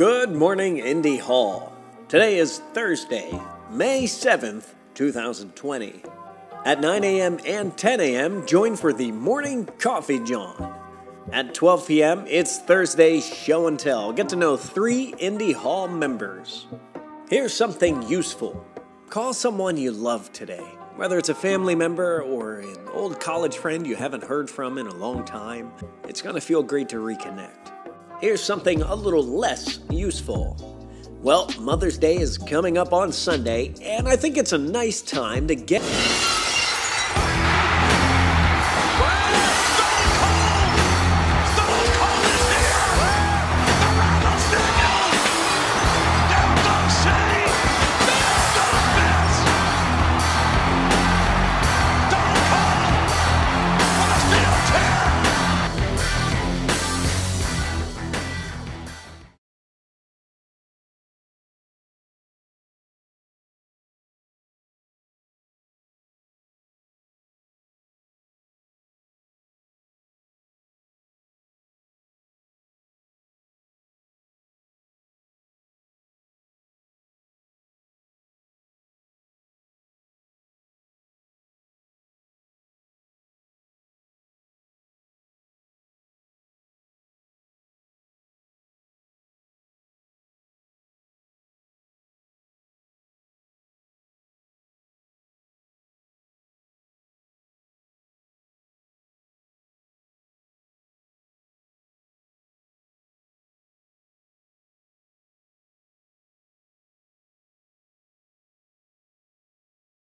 Good morning, Indy Hall. Today is Thursday, May 7th, 2020. At 9 a.m. and 10 a.m., join for the Morning Coffee John. At 12 p.m., it's Thursday Show and Tell. Get to know three Indy Hall members. Here's something useful call someone you love today, whether it's a family member or an old college friend you haven't heard from in a long time. It's going to feel great to reconnect. Here's something a little less useful. Well, Mother's Day is coming up on Sunday, and I think it's a nice time to get.